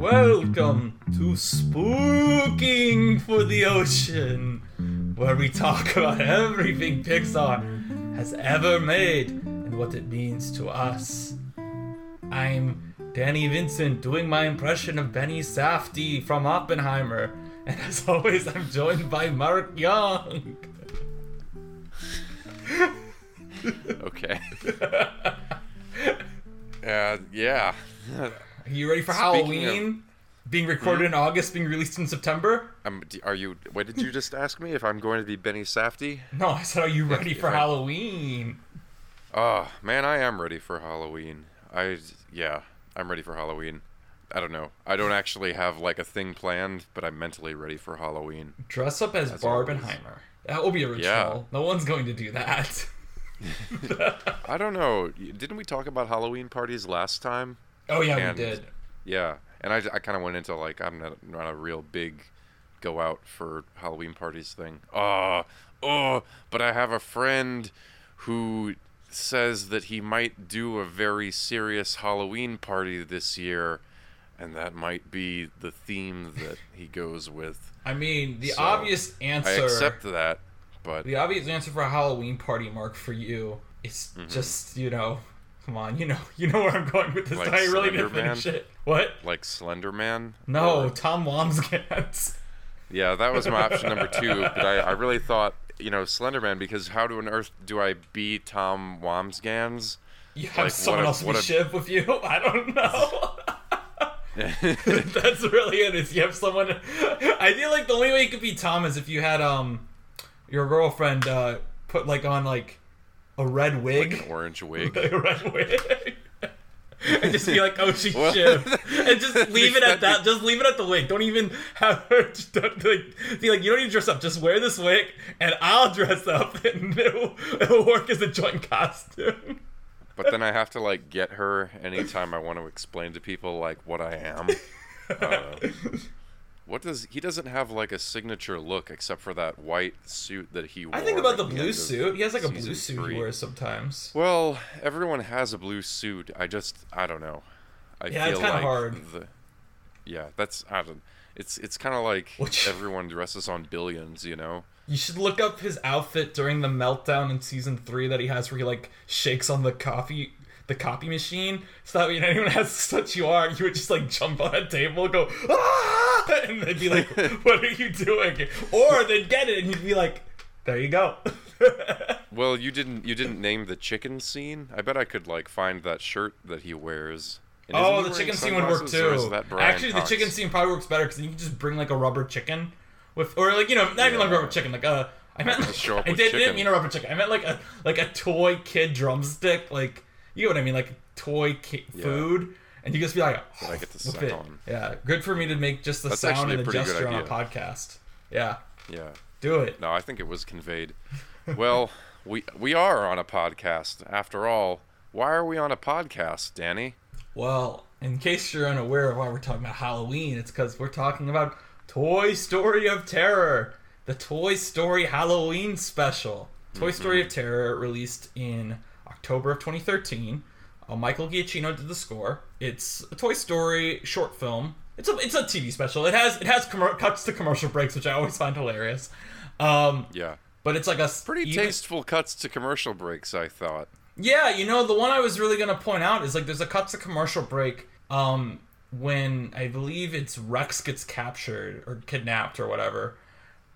Welcome to Spooking for the Ocean, where we talk about everything Pixar has ever made and what it means to us. I'm Danny Vincent doing my impression of Benny Safdie from Oppenheimer, and as always, I'm joined by Mark Young. Okay. uh, yeah. Are you ready for Speaking of- Halloween? Being recorded in August, being released in September? Um, are you? What did you just ask me? If I'm going to be Benny Safdie? No, I said, are you ready for if I- Halloween? Oh man, I am ready for Halloween. I yeah, I'm ready for Halloween. I don't know. I don't actually have like a thing planned, but I'm mentally ready for Halloween. Dress up as always. Barbenheimer. That will be original. Yeah. No one's going to do that. I don't know. Didn't we talk about Halloween parties last time? Oh yeah, And- we did. Yeah, and I, I kind of went into like I'm not not a real big go out for Halloween parties thing. Oh, oh, but I have a friend who says that he might do a very serious Halloween party this year, and that might be the theme that he goes with. I mean, the So, obvious answer. I accept that, but The obvious answer for a Halloween party, Mark, for you is Mm-hmm. just you know, come on, you know, you know where I'm going with this. Like I really Slender didn't finish Man? it. What? like Slender Man. No, or- Tom Wambsgans. Yeah, that was my option number two. But I, I really thought, you know, Slenderman, because how on earth do I be Tom Wambsgans? You have Like, someone a- else what a- Shiv with you? I don't know. That's really it. Is you have someone? I feel like the only way you could be Tom is if you had um your girlfriend uh put like on like a red wig, Like an orange wig. a red wig, and just be like, "Oh, she's Well, Shiv," and just leave it at that'd. Just leave it at the wig. Don't even have her just don't, like, be like, "You don't need to dress up. Just wear this wig, and I'll dress up, and it'll, it'll work as a joint costume." But then I have to like get her anytime I want to explain to people like what I am. Uh, what does he doesn't have like a signature look except for that white suit that he wore. I think about the blue suit. He has like a blue suit three. he wears sometimes. Well, everyone has a blue suit. I just I don't know. I Yeah, feel it's kinda like hard. The, yeah, that's I don't. It's it's kind of like Which- everyone dresses on billions, you know. You should look up his outfit during the meltdown in season three that he has, where he like shakes on the coffee, the copy machine, so that when anyone has such you are, you would just like jump on a table, and go ah, and they'd be like, "What are you doing?" Or they'd get it, and you'd be like, "There you go." Well, you didn't you didn't name the chicken scene. I bet I could like find that shirt that he wears. And oh, he the chicken scene would work sunglasses, or is too. Actually, the chicken scene probably works better because you can just bring like a rubber chicken with, or like you know, not even like Yeah. rubber chicken, like a. I meant up I did, didn't mean a rubber chicken. I meant like a like a toy kid drumstick, like you know what I mean, like toy ki- Yeah. food, and you just be like, That I get to oh, suck it. on. Yeah, good for me to make just the That's sound and the gesture on a podcast. Yeah, Yeah. do it. No, I think it was conveyed. Well, we we are on a podcast after all. Why are we on a podcast, Danny? Well, in case you're unaware of why we're talking about Halloween, it's because we're talking about Toy Story of Terror, the Toy Story Halloween special. Toy Story mm-hmm. of Terror released in October of 2013. Uh, Michael Giacchino did the score. It's a Toy Story short film. It's a it's a TV special. It has it has commer- cuts to commercial breaks, which I always find hilarious. Um, Yeah. but it's like a Pretty even- tasteful cuts to commercial breaks, I thought. yeah, you know, the one I was really gonna point out is like there's a cuts to commercial break um when I believe it's Rex gets captured or kidnapped or whatever.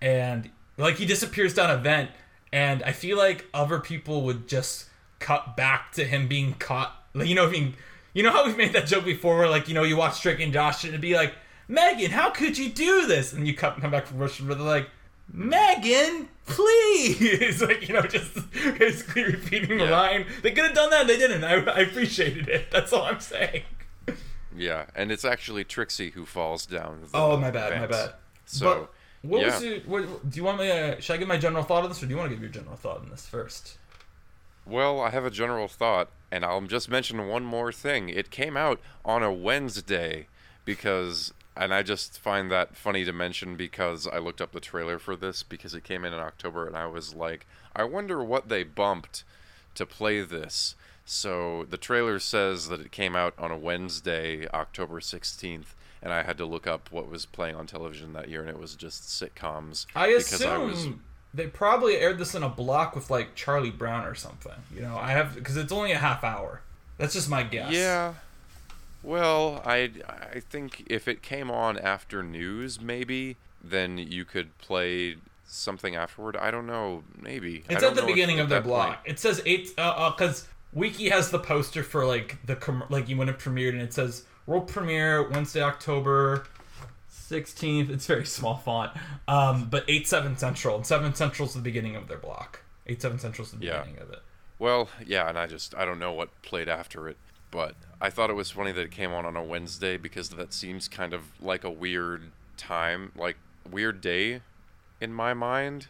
And like he disappears down a vent and I feel like other people would just cut back to him being caught. Like you know, being you know how we've made that joke before where like, you know, you watch Drake and Josh and it'd be like, Megan, how could you do this? And you cut come back from Russian where they're like, Megan, please! like, you know, just basically repeating the Yeah. line. They could have done that, and they didn't. I, I appreciated it. That's all I'm saying. Yeah, and it's actually Trixie who falls down. The Oh, my bad, my bad. So, But what yeah. was your, what, do you want me to, should I give my general thought on this, or do you want to give your general thought on this first? Well, I have a general thought, and I'll just mention one more thing. It came out on a Wednesday because, and I just find that funny to mention because I looked up the trailer for this because it came in in October, and I was like, I wonder what they bumped to play this So the trailer says that it came out on a Wednesday, October 16th, and I had to look up what was playing on television that year, and it was just sitcoms. I because assume I was they probably aired this in a block with like Charlie Brown or something. You know, I have because it's only a half hour. That's just my guess. Yeah. Well, I I think if it came on after news, maybe then you could play something afterward. I don't know. Maybe It's at the beginning of their block. point- It says eight uh because Wiki has the poster for like the com- like when it premiered and it says world premiere Wednesday October 16th. It's very small font. Um, but eight seven central and seven central's the beginning of their block. Eight seven central's the Yeah. beginning of it. Well, yeah, and I just I don't know what played after it, but I thought it was funny that it came on on a Wednesday because that seems kind of like a weird time, like weird day in my mind.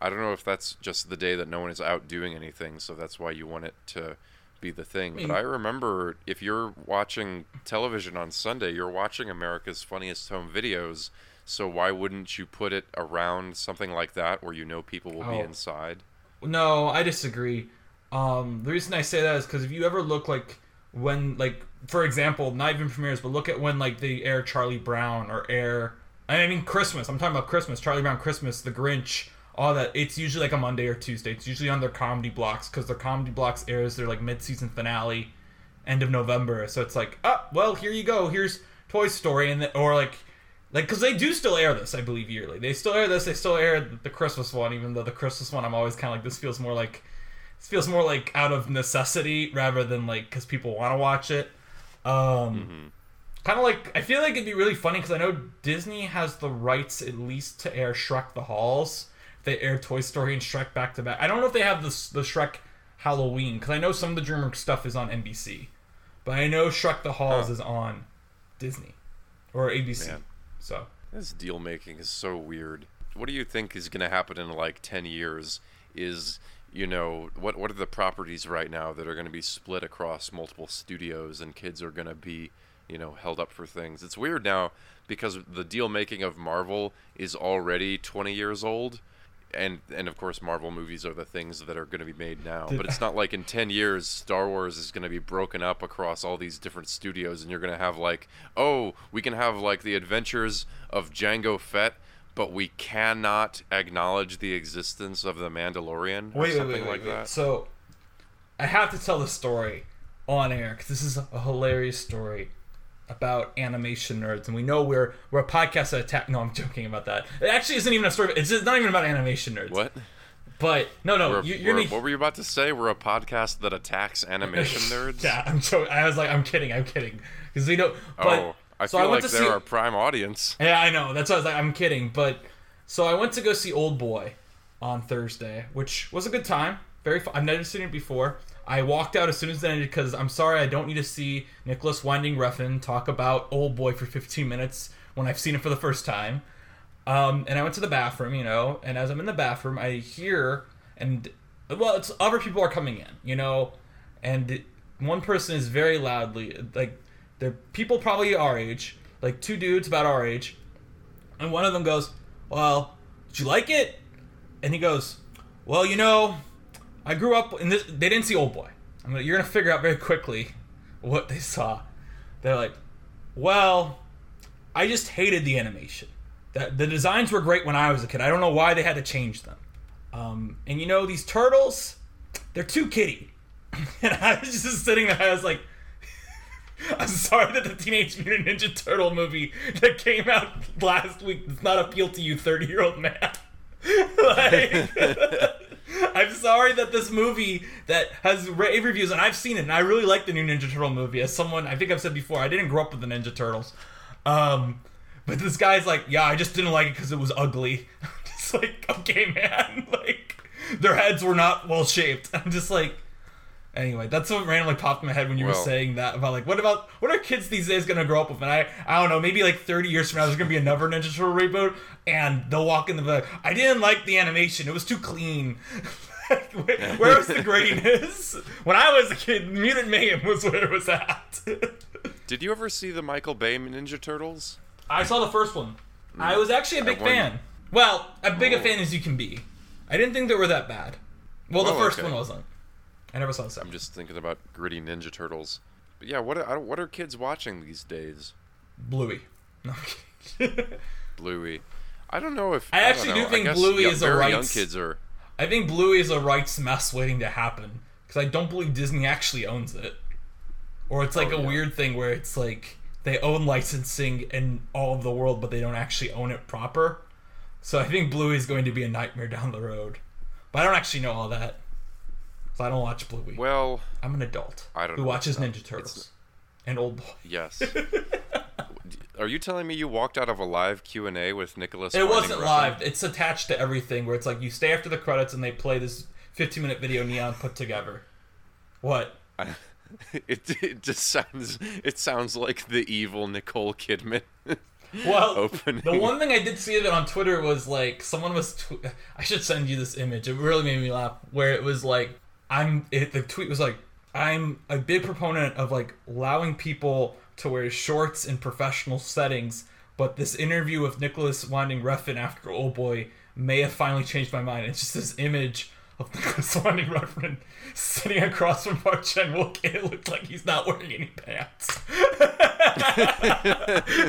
I don't know if that's just the day that no one is out doing anything, so that's why you want it to be the thing. But I remember if you're watching television on Sunday, you're watching America's Funniest Home Videos, so why wouldn't you put it around something like that where you know people will be Oh. inside? No, I disagree. Um, the reason I say that is because if you ever look like when like for example, not even premieres, but look at when like they air Charlie Brown or air I mean Christmas. I'm talking about Christmas, Charlie Brown Christmas, The Grinch, all that. It's usually like a Monday or Tuesday. It's usually on their comedy blocks because their comedy blocks airs their like mid season finale, end of November. So it's like, oh well, here you go. Here's Toy Story, and the, or like like because they do still air this i believe yearly they still air this they still air the christmas one even though the christmas one i'm always kind of like this feels more like this feels more like out of necessity rather than like because people want to watch it um kind of like i feel like it'd be really funny because i know disney has the rights at least to air shrek the halls they air toy story and shrek back to back i don't know if they have this the shrek halloween because i know some of the dreamworks stuff is on nbc but i know shrek the halls Huh. is on disney or abc Man. so This deal making is so weird. What do you think is going to happen in like 10 years? Is, you know, what what are the properties right now that are going to be split across multiple studios and kids are going to be, you know, held up for things? It's weird now because the deal making of Marvel is already 20 years old. And and of course Marvel movies are the things that are going to be made now. But it's not like in 10 years Star Wars is going to be broken up across all these different studios and you're going to have like, "Oh, we can have like the adventures of Jango Fett, but we cannot acknowledge the existence of the Mandalorian or something like that." So, I have to tell the story on air because this is a hilarious story about animation nerds, and we know we're we're a podcast that attack. No, I'm joking about that. It actually isn't even a story. It's not even about animation nerds. What? But no, no, We're, you, you're we're- gonna. what were you about to say? We're a podcast that attacks animation nerds. Yeah, I'm joking. I was like, I'm kidding, I'm kidding, because we know. But oh, I so feel I went like to they're see. our prime audience. Yeah, I know. That's why I was like, I'm kidding. But so I went to go see Old Boy on Thursday, which was a good time. Very fun. I've never seen it before. I walked out as soon as it ended because I'm sorry I don't need to see Nicolas Winding Refn talk about Old Boy for 15 minutes when I've seen it for the first time. Um, and I went to the bathroom, you know, and as I'm in the bathroom, I hear and well, it's other people are coming in, you know, and one person is very loudly like they're people probably our age, like two dudes about our age, and one of them goes, "Well, did you like it?" And he goes, "Well, you know, I grew up in this. They didn't see Old Boy. Gonna, you're gonna figure out very quickly what they saw. They're like, well, I just hated the animation. That the designs were great when I was a kid. I don't know why they had to change them. Um, and you know these turtles, they're too kitty. and I was just sitting there. I was like, I'm sorry that the Teenage Mutant Ninja Turtle movie that came out last week does not appeal to you, 30 year old man. like, I'm sorry that this movie that has rave reviews, and I've seen it, and I really like the new Ninja Turtle movie. As someone, I think I've said before, I didn't grow up with the Ninja Turtles. Um, but this guy's like, yeah, I just didn't like it because it was ugly. I'm just like, okay, man. Like, their heads were not well shaped. I'm just like, Anyway, that's what randomly popped in my head when you were saying that about like what about what are kids these days gonna grow up with? And I I don't know, maybe like 30 years from now there's gonna be another Ninja Turtle reboot and they'll walk in the like, I didn't like the animation, it was too clean. where, where was the grittiness? When I was a kid, Mutant Mayhem was where it was at. Did you ever see the Michael Bay Ninja Turtles? I saw the first one. Hmm. I was actually a big fan. Well, as big a Oh. fan as you can be. I didn't think they were that bad. Well, the Oh, first okay. one wasn't. I never saw the second. I'm just thinking about gritty Ninja Turtles. But yeah, what are, what are kids watching these days? Bluey. No. Bluey. I don't know if I don't actually do think Bluey young- is a very young kids are. I think Bluey is a rights mess waiting to happen because I don't believe Disney actually owns it, or it's like Oh, a yeah. weird thing where it's like they own licensing in all of the world, but they don't actually own it proper. So I think Bluey is going to be a nightmare down the road, but I don't actually know all that. I don't watch Bluey. Well, I'm an adult I don't who watches Ninja. Turtles and Old Boy. yes. are you telling me you walked out of a live Q and A with Nicolas? It wasn't live. It's attached to everything where it's like you stay after the credits and they play this 15 minute video Neon put together. What? It, it just sounds it sounds like the evil Nicole Kidman. Well, Opening. the one thing I did see of it on Twitter was like someone was. Tw- I should send you this image. It really made me laugh. Where it was like, I'm. It, the tweet was like, I'm a big proponent of like allowing people to wear shorts in professional settings, but this interview with Nicolas Winding Refn after Old Boy may have finally changed my mind. It's just this image of Nicolas Winding Refn sitting across from Park Chan Wook, it looked like he's not wearing any pants.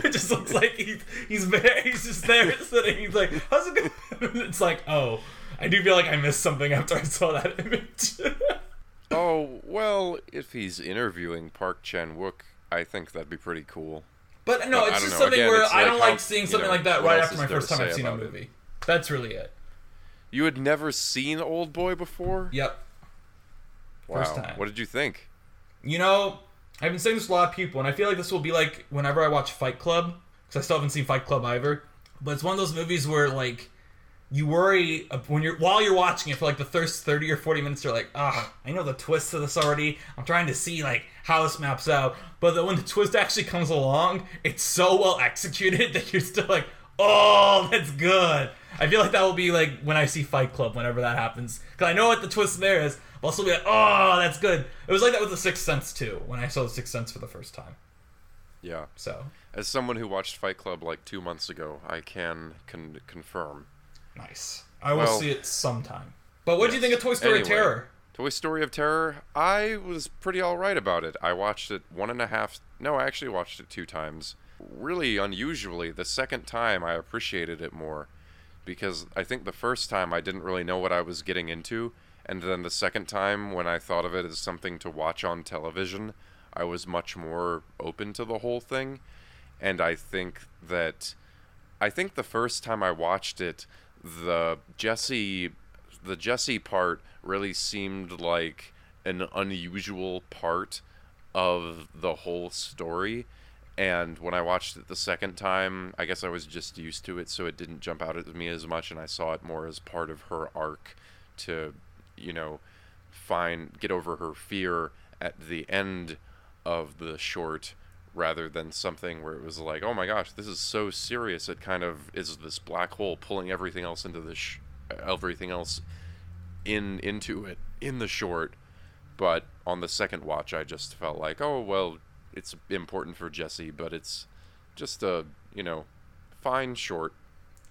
it just looks like he's he's. He's just there sitting. He's like, "How's it going?" It's like, oh, I do feel like I missed something after I saw that image. oh well, if he's interviewing Park Chan Wook, I think that'd be pretty cool. but no, But it's just know. something Again, where I like don't how- like seeing you something know, like that right after my first time I've seen a about it? movie. That's really it. You had never seen Old Boy before? Yep. Wow. first time. What did you think? You know, I've been saying this to a lot of people, and I feel like this will be like whenever I watch Fight Club, because I still haven't seen Fight Club either. But it's one of those movies where like you worry when you're while you're watching it for like the first thirty or forty minutes. You're like, ah, I know the twist of this already. I'm trying to see like how this maps out. But then when the twist actually comes along, it's so well executed that you're still like, oh, that's good. I feel like that will be like when I see Fight Club whenever that happens, because I know what the twist there is. I'll also be like, oh, that's good. It was like that with The Sixth Sense too, when I saw The Sixth Sense for the first time. Yeah. So As someone who watched Fight Club like two months ago, I can con- confirm. Nice. I will Well- see it sometime. But what do you think of Toy Story Anyway. Terror? Toy Story of Terror, I was pretty alright about it. I watched it one and a half. No, I actually watched it two times. Really unusually, the second time I appreciated it more because I think the first time I didn't really know what I was getting into, and then the second time when I thought of it as something to watch on television, I was much more open to the whole thing. And I think that I think the first time I watched it, the Jessie the Jessie part really seemed like an unusual part of the whole story. And when I watched it the second time, I guess I was just used to it, so it didn't jump out at me as much, and I saw it more as part of her arc to, you know, find get over her fear at the end of the short rather than something where it was like, oh my gosh, this is so serious. It kind of is this black hole pulling everything else into the sh- everything else in into it in the short. But on the second watch, I just felt like, oh well, it's important for Jessie, but it's just a you know fine short,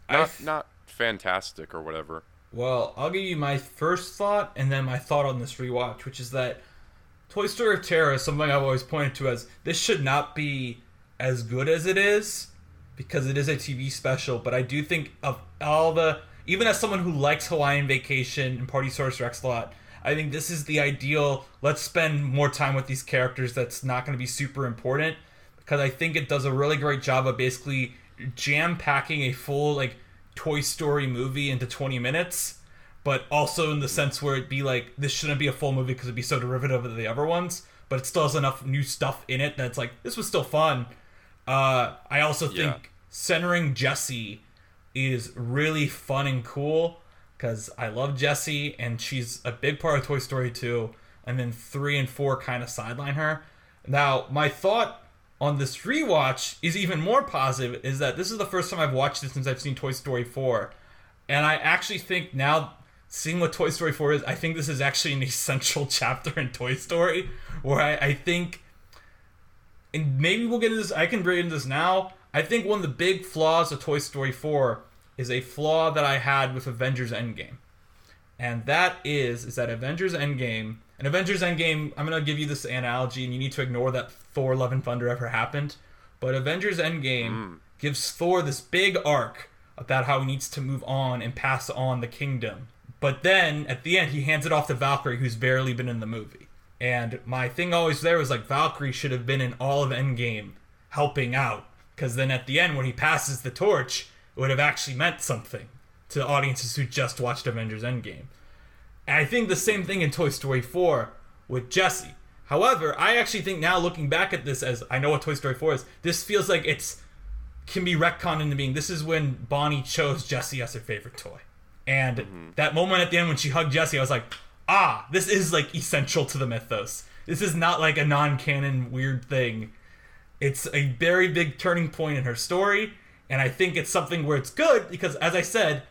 not th- not fantastic or whatever. Well, I'll give you my first thought and then my thought on this rewatch, which is that Toy Story of Terror is something I've always pointed to as this should not be as good as it is because it is a TV special. But I do think of all the, even as someone who likes Hawaiian Vacation and Partysaurus Rex a lot, I think this is the ideal. Let's spend more time with these characters. That's not going to be super important because I think it does a really great job of basically jam packing a full like Toy Story movie into 20 minutes, but also in the sense where it'd be like this shouldn't be a full movie because it'd be so derivative of the other ones, but it still has enough new stuff in it that's like this was still fun. Uh, I also think Yeah. centering Jessie is really fun and cool because I love Jessie and she's a big part of Toy Story 2, and then 3 and 4 kind of sideline her. Now, my thought on this rewatch is even more positive is that this is the first time I've watched it since I've seen Toy Story 4. And I actually think now, seeing what Toy Story 4 is, I think this is actually an essential chapter in Toy Story where I, I think and maybe we'll get into this. I can bring into this now. I think one of the big flaws of Toy Story 4 is a flaw that I had with Avengers Endgame, and that is is that Avengers Endgame. In Avengers Endgame, I'm gonna give you this analogy, and you need to ignore that Thor: Love and Thunder ever happened. But Avengers Endgame hmm. gives Thor this big arc about how he needs to move on and pass on the kingdom. But then at the end, he hands it off to Valkyrie, who's barely been in the movie. And my thing always there was like Valkyrie should have been in all of Endgame helping out, because then at the end, when he passes the torch, it would have actually meant something to audiences who just watched Avengers Endgame. And I think the same thing in Toy Story 4 with Jessie. However, I actually think now looking back at this as I know what Toy Story 4 is, this feels like it's can be retconned into being this is when Bonnie chose Jessie as her favorite toy. And that moment at the end when she hugged Jessie, I was like, ah, this is like essential to the mythos. This is not like a non canon weird thing. It's a very big turning point in her story, and I think it's something where it's good because, as I said,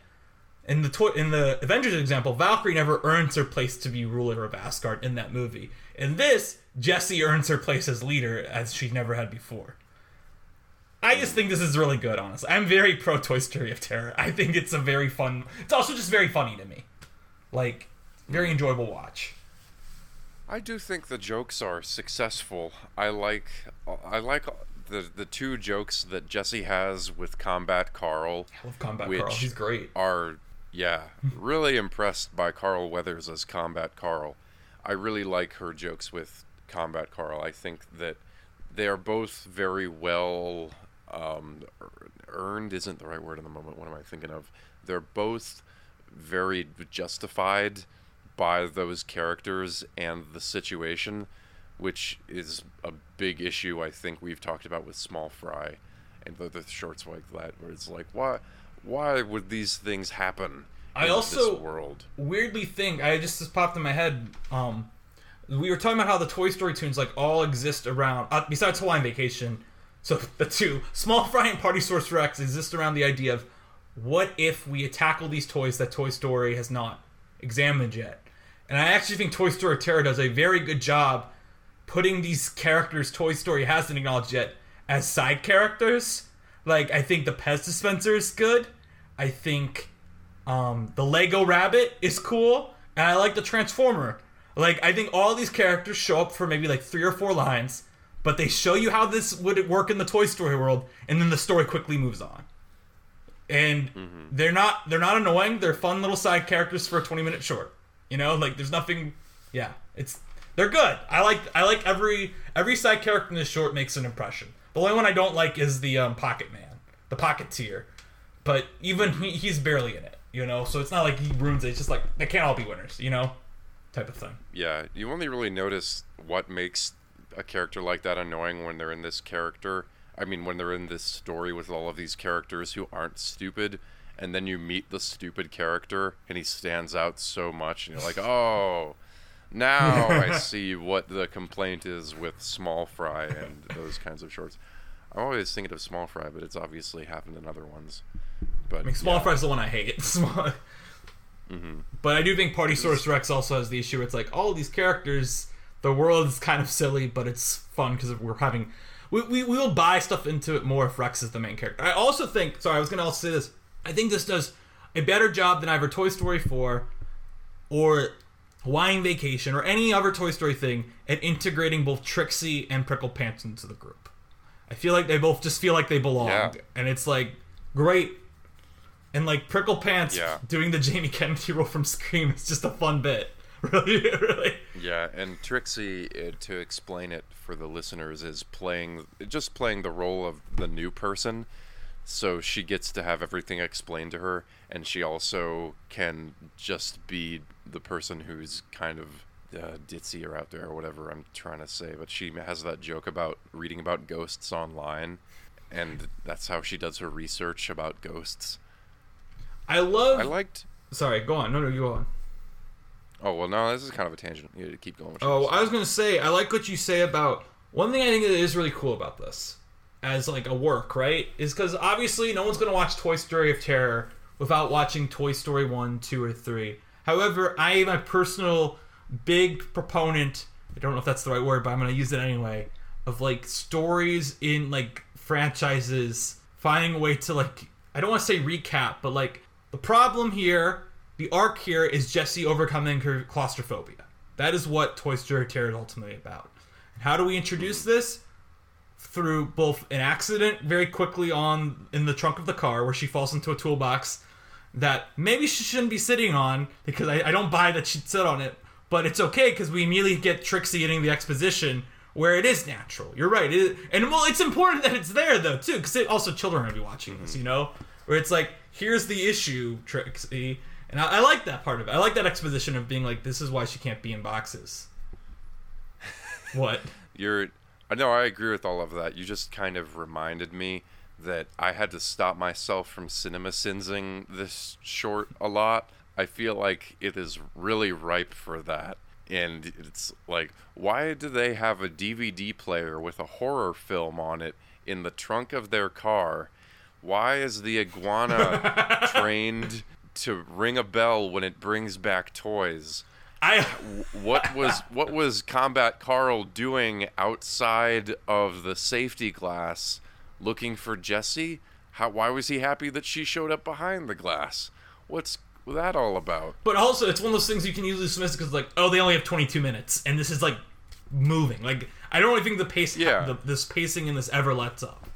in the to- in the Avengers example, Valkyrie never earns her place to be ruler of Asgard in that movie. In this, Jessie earns her place as leader as she never had before. I just think this is really good, honestly. I'm very pro Toy Story of Terror. I think it's a very fun. It's also just very funny to me, like very enjoyable watch. I do think the jokes are successful. I like I like the the two jokes that Jessie has with Combat Carl. I love Combat which Carl. He's great. Are yeah, really impressed by Carl Weathers as Combat Carl. I really like her jokes with Combat Carl. I think that they are both very well um, earned. Isn't the right word in the moment. What am I thinking of? They're both very justified by those characters and the situation, which is a big issue I think we've talked about with Small Fry and the, the shorts like that, where it's like, why, why would these things happen? I in also- this world. weirdly think I just just popped in my head. Um, we were talking about how the Toy Story tunes like all exist around uh, besides Hawaiian Vacation. So the two Small Fry and Partysaurus Rex exist around the idea of what if we tackle these toys that Toy Story has not examined yet. And I actually think Toy Story Terror does a very good job putting these characters Toy Story hasn't acknowledged yet as side characters. Like I think the Pez dispenser is good. I think um, the Lego Rabbit is cool, and I like the Transformer. Like I think all these characters show up for maybe like three or four lines, but they show you how this would work in the Toy Story world, and then the story quickly moves on. And they're not they're not annoying. They're fun little side characters for a twenty minute short. You know, like there's nothing. Yeah, it's they're good. I like I like every every side character in this short makes an impression. The only one I don't like is the um, Pocket Man, the Pocketeer. But even he, he's barely in it, you know. So it's not like he ruins it. It's just like they can't all be winners, you know, type of thing. Yeah, you only really notice what makes a character like that annoying when they're in this character. I mean, when they're in this story with all of these characters who aren't stupid, and then you meet the stupid character and he stands out so much, and you're like, oh, now I see what the complaint is with Small Fry and those kinds of shorts. I'm always thinking of Small Fry, but it's obviously happened in other ones. But I mean, Small yeah. Fry's the one I hate. Small. Mm-hmm. But I do think Partysaurus Rex also has the issue where it's like all these characters, the world is kind of silly, but it's fun because we're having. We, we, we will buy stuff into it more if Rex is the main character. I also think. Sorry, I was going to also say this. I think this does a better job than either Toy Story 4 or Hawaiian Vacation or any other Toy Story thing at integrating both Trixie and Prickle Pants into the group. I feel like they both just feel like they belong. Yeah. And it's like, great. And like Prickle Pants Yeah. doing the Jamie Kennedy role from Scream is just a fun bit. Really, really. Yeah, and Trixie, uh, to explain it for the listeners, is playing just playing the role of the new person. So she gets to have everything explained to her, and she also can just be the person who's kind of uh, ditzy or out there or whatever I'm trying to say. But she has that joke about reading about ghosts online, and that's how she does her research about ghosts. I love. I liked. Sorry, go on. No, no, you go on. Oh well, no, this is kind of a tangent. You need to keep going. with Oh. I was gonna say I like what you say about one thing I think that is really cool about this as like a work, right? Is because obviously no one's gonna watch Toy Story of Terror without watching Toy Story one, two, or three. However, I am a personal big proponent. I don't know if that's the right word, but I'm gonna use it anyway. Of like stories in like franchises finding a way to like I don't want to say recap, but like the problem here, the arc here is Jessie overcoming her claustrophobia. That is what Toy Story Terror is ultimately about. And how do we introduce this? Through both an accident very quickly on in the trunk of the car where she falls into a toolbox that maybe she shouldn't be sitting on because I, I don't buy that she'd sit on it, but it's okay because we immediately get Trixie getting the exposition where it is natural. You're right, it, and well, it's important that it's there though too because also children are gonna be watching this, mm-hmm. you know, where it's like here's the issue, Trixie, and I, I like that part of it. I like that exposition of being like this is why she can't be in boxes. what? You're. I know I agree with all of that. You just kind of reminded me that I had to stop myself from cinema sinsing this short a lot. I feel like it is really ripe for that. And it's like, why do they have a DVD player with a horror film on it in the trunk of their car? Why is the iguana trained to ring a bell when it brings back toys? I what was what was Combat Carl doing outside of the safety glass looking for Jessie? How why was he happy that she showed up behind the glass? What's that all about? But also, it's one of those things you can easily dismiss because, like, oh, they only have 22 minutes, and this is like moving. Like, I don't really think the pace, Yeah. the, this pacing in this ever lets up.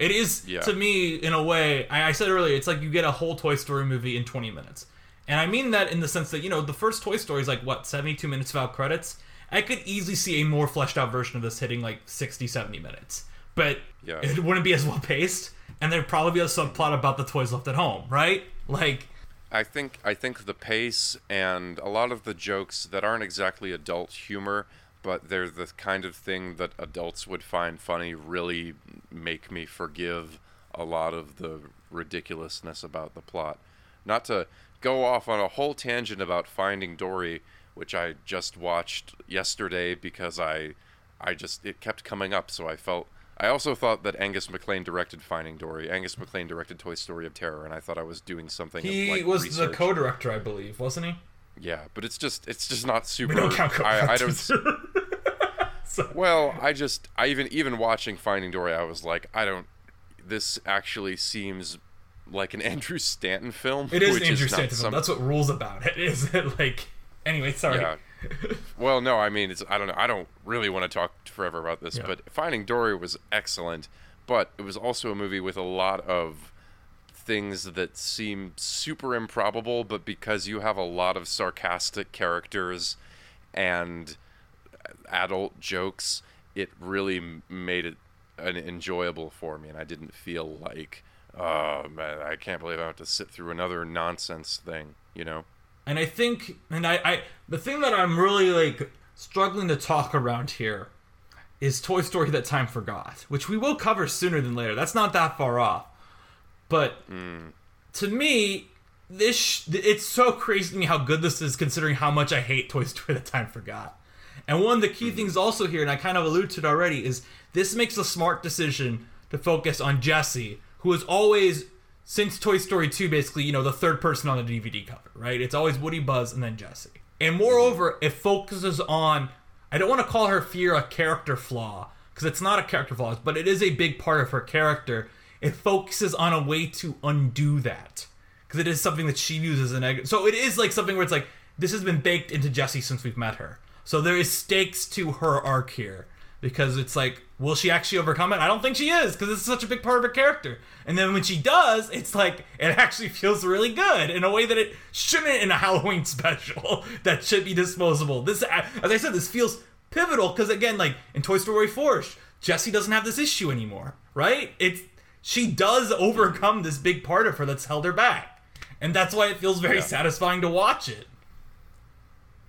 It is Yeah. to me, in a way. I, I said earlier, it's like you get a whole Toy Story movie in 20 minutes, and I mean that in the sense that you know the first Toy Story is like what 72 minutes without credits. I could easily see a more fleshed out version of this hitting like 60, 70 minutes, but Yeah. it wouldn't be as well paced, and there'd probably be a subplot about the toys left at home, right? Like. I think I think the pace and a lot of the jokes that aren't exactly adult humor, but they're the kind of thing that adults would find funny really make me forgive a lot of the ridiculousness about the plot. Not to go off on a whole tangent about Finding Dory, which I just watched yesterday because I I just it kept coming up so I felt I also thought that Angus MacLane directed Finding Dory. Angus MacLane directed Toy Story of Terror, and I thought I was doing something. of, He like, was the co-director, I believe, wasn't he? Yeah, but it's just it's just not super. We don't count I, I don't. So- Well, I just I even even watching Finding Dory, I was like, I don't. This actually seems like an Andrew Stanton film. it is Andrew not Stanton film. some- That's what rules about it. Is it like? Anyway, sorry. Yeah. Well, no, I mean, it's I don't know. I don't really want to talk forever about this, Yeah. but Finding Dory was excellent, but it was also a movie with a lot of things that seem super improbable, but because you have a lot of sarcastic characters and adult jokes, it really made it an enjoyable for me, and I didn't feel like, oh man, I can't believe I have to sit through another nonsense thing, you know? And I think, and I, I, the thing that I'm really like struggling to talk around here is Toy Story that time forgot, which we will cover sooner than later. That's not that far off. But hmm. to me, this sh- it's so crazy to me how good this is, considering how much I hate Toy Story that time forgot. And one of the key mm-hmm. things also here, and I kind of alluded to it already, is this makes a smart decision to focus on Jessie, who is always since Toy Story 2, basically, you know, the third person on the DVD cover, right? It's always Woody, Buzz, and then Jessie. And mm-hmm. moreover, it focuses on, I don't want to call her fear a character flaw, because it's not a character flaw, but it is a big part of her character. It focuses on a way to undo that, because it is something that she views as a negative. So it is like something where it's like, this has been baked into Jessie since we've met her. So there is stakes to her arc here because it's like, will she actually overcome it? I don't think she is because it's such a big part of her character. And then when she does, it's like it actually feels really good in a way that it shouldn't in a Halloween special that should be disposable. This, as I said, this feels pivotal because again, like in Toy Story 4, Jessie doesn't have this issue anymore, right? It's she does overcome this big part of her that's held her back, and that's why it feels very Yeah. satisfying to watch it.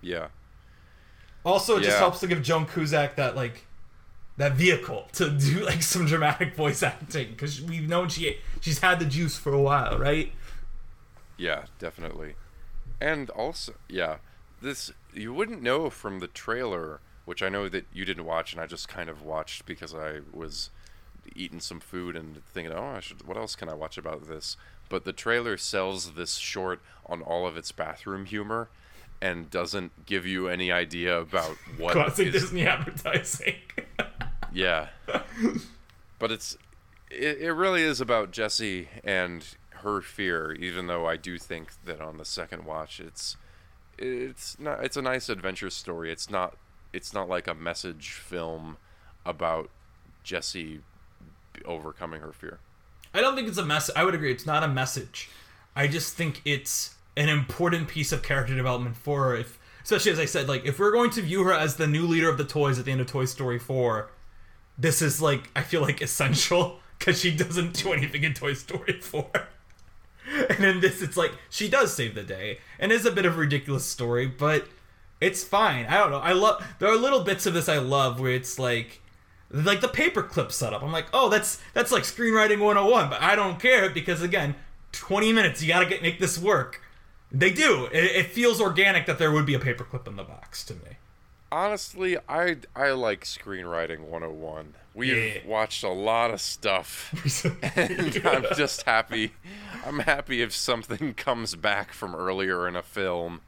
Yeah. Also, it just helps to give Joan Cusack that like that vehicle to do like some dramatic voice acting because we've known she she's had the juice for a while, right? Yeah, definitely. And also, yeah, this you wouldn't know from the trailer, which I know that you didn't watch, and I just kind of watched because I was eating some food and thinking, oh, I should. What else can I watch about this? But the trailer sells this short on all of its bathroom humor, and doesn't give you any idea about what Classic is Disney advertising. yeah. but it's it, it really is about Jessie and her fear, even though I do think that on the second watch it's it's not. It's a nice adventure story. It's not. It's not like a message film about Jessie overcoming her fear. I don't think it's a mess. I would agree. It's not a message. I just think it's an important piece of character development for her. If, especially as I said, like if we're going to view her as the new leader of the toys at the end of Toy Story 4, this is like I feel like essential because she doesn't do anything in Toy Story 4. and in this, it's like she does save the day, and it's a bit of a ridiculous story, but it's fine. I don't know. I love. There are little bits of this I love where it's like like the paperclip setup. I'm like, oh, that's that's like screenwriting 101, but I don't care because again, 20 minutes, you gotta get make this work. They do. It, it feels organic that there would be a paperclip in the box to me. Honestly, I I like screenwriting 101. We've Yeah. watched a lot of stuff, and I'm just happy. I'm happy if something comes back from earlier in a film,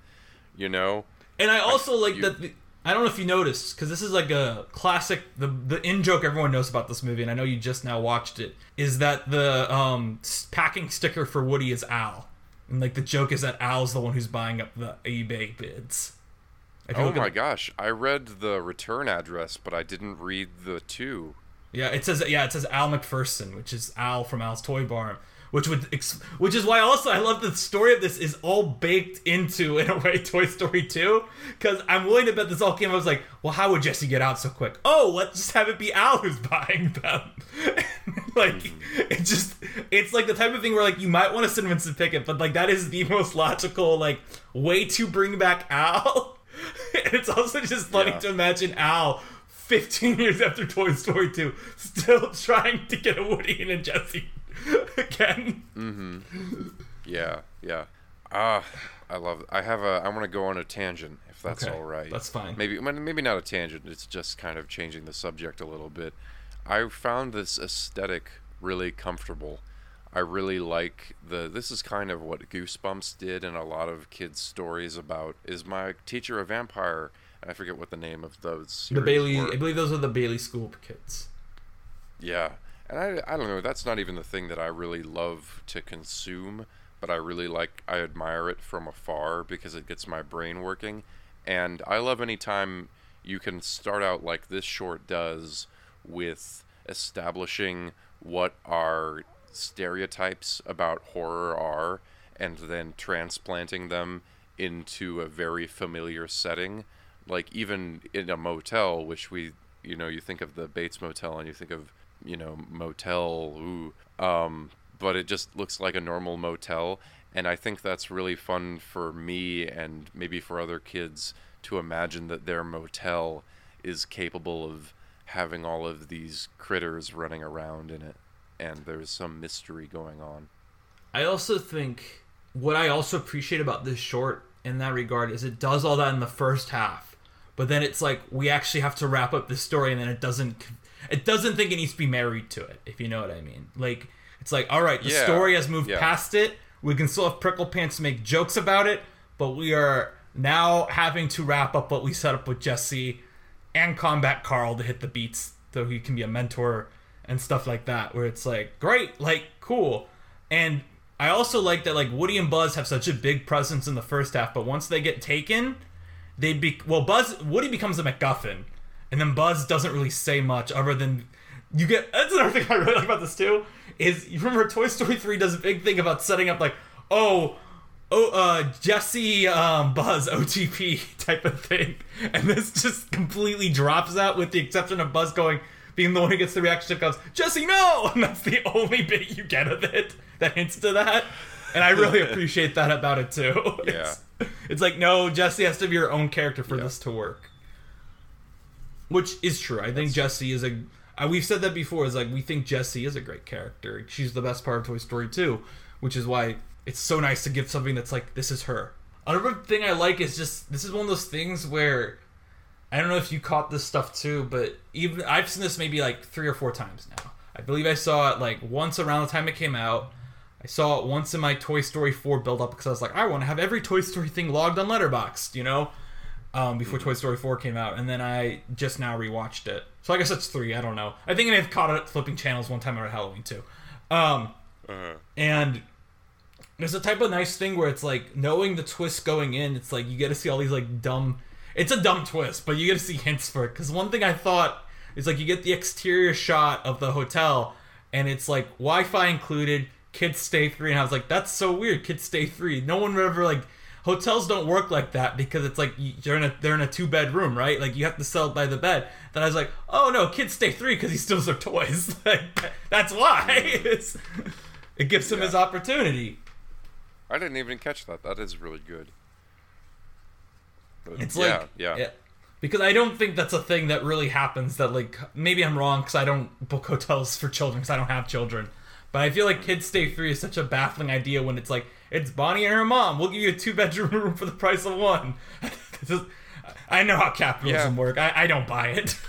you know. And I also like you- that. The, I don't know if you noticed because this is like a classic. The the in joke everyone knows about this movie, and I know you just now watched it. Is that the um packing sticker for Woody is Al, and like the joke is that Al's the one who's buying up the eBay bids. Oh at- my gosh, I read the return address, but I didn't read the two. Yeah, it says yeah, it says Al McPherson, which is Al from Al's Toy Barn, which would ex- which is why also I love the story of this is all baked into in a way Toy Story 2 cuz I'm willing to bet this all came I was like, well how would Jessie get out so quick? Oh, let's just have it be Al who's buying them. like mm-hmm. it just it's like the type of thing where like you might want to send Vincent Pickett, but like that is the most logical like way to bring back Al. and it's also just funny Yeah. to imagine Al 15 years after Toy Story 2 still trying to get a Woody and a Jessie again. Yeah, yeah. Ah, I love. I have a. I want to go on a tangent, if that's Okay, all right. that's fine. Maybe, maybe not a tangent. It's just kind of changing the subject a little bit. I found this aesthetic really comfortable. I really like the. This is kind of what Goosebumps did in a lot of kids' stories about. Is my teacher a vampire? I forget what the name of those. The Bailey, were. I believe those are the Bailey School kids. Yeah. And I, I don't know, that's not even the thing that I really love to consume, but I really like, I admire it from afar because it gets my brain working. And I love any time you can start out like this short does with establishing what our stereotypes about horror are and then transplanting them into a very familiar setting. Like even in a motel, which we, you know, you think of the Bates Motel and you think of, you know, motel, ooh, um, but it just looks like a normal motel. And I think that's really fun for me and maybe for other kids to imagine that their motel is capable of having all of these critters running around in it and there's some mystery going on. I also think what I also appreciate about this short in that regard is it does all that in the first half, but then it's like we actually have to wrap up this story, and then it doesn't. It doesn't think it needs to be married to it, if you know what I mean. Like it's like, all right, the Yeah, story has moved yeah. past it. We can still have prickle pants make jokes about it, but we are now having to wrap up what we set up with Jessie and combat Carl to hit the beats so he can be a mentor and stuff like that where it's like great like cool and i also like that like woody and buzz have such a big presence in the first half but once they get taken they be well buzz woody becomes a macguffin and then buzz doesn't really say much other than you get that's another thing i really like about this too is you remember toy story 3 does a big thing about setting up like oh oh uh jessie um buzz otp type of thing. And this just completely drops that with the exception of buzz going being the one who gets the reaction that goes jessie no! And that's the only bit you get of it that hints to that. And i really appreciate that about it too. It's, it's like no jessie has to be your own character for Yeah. this to work which is true. I think jessie is a we've said that before is like we think jessie is a great character. She's the best part of toy story 2 which is why it's so nice to give something that's like this is her. Another thing i like is just this is one of those things where i don't know if you caught this stuff too but even i've seen this maybe like three or four times now. I believe i saw it like once around the time it came out. I saw it once in my Toy Story 4 build up because I was like, I want to have every Toy Story thing logged on Letterboxd, you know, um, before Toy Story 4 came out. And then I just now rewatched it. So I guess that's three. I don't know. I think I may have caught it flipping channels one time around Halloween too. Um, Uh-huh. and There's a type of nice thing where it's like knowing the twist going in. It's like you get to see all these like dumb. It's a dumb twist, but you get to see hints for it. Because one thing I thought is like you get the exterior shot of the hotel, and it's like Wi-Fi included, kids stay three, and I was like, that's so weird. Kids stay three. No one would ever like. Hotels don't work like that because it's like you- you're in a they're in a two bedroom, right? Like you have to sell by the bed. Then I was like, oh no, kids stay three because he steals their toys. Like, that's why. It's- it gives him his opportunity. I didn't even catch that. That is really good. But It's yeah, like yeah, Because I don't think that's a thing that really happens. That like maybe I'm wrong because I don't book hotels for children because I don't have children. But I feel like kids stay free is such a baffling idea when it's like it's Bonnie and her mom. We'll give you a two bedroom room for the price of one. Just- I know how capitalism Yeah. work. I, I don't buy it.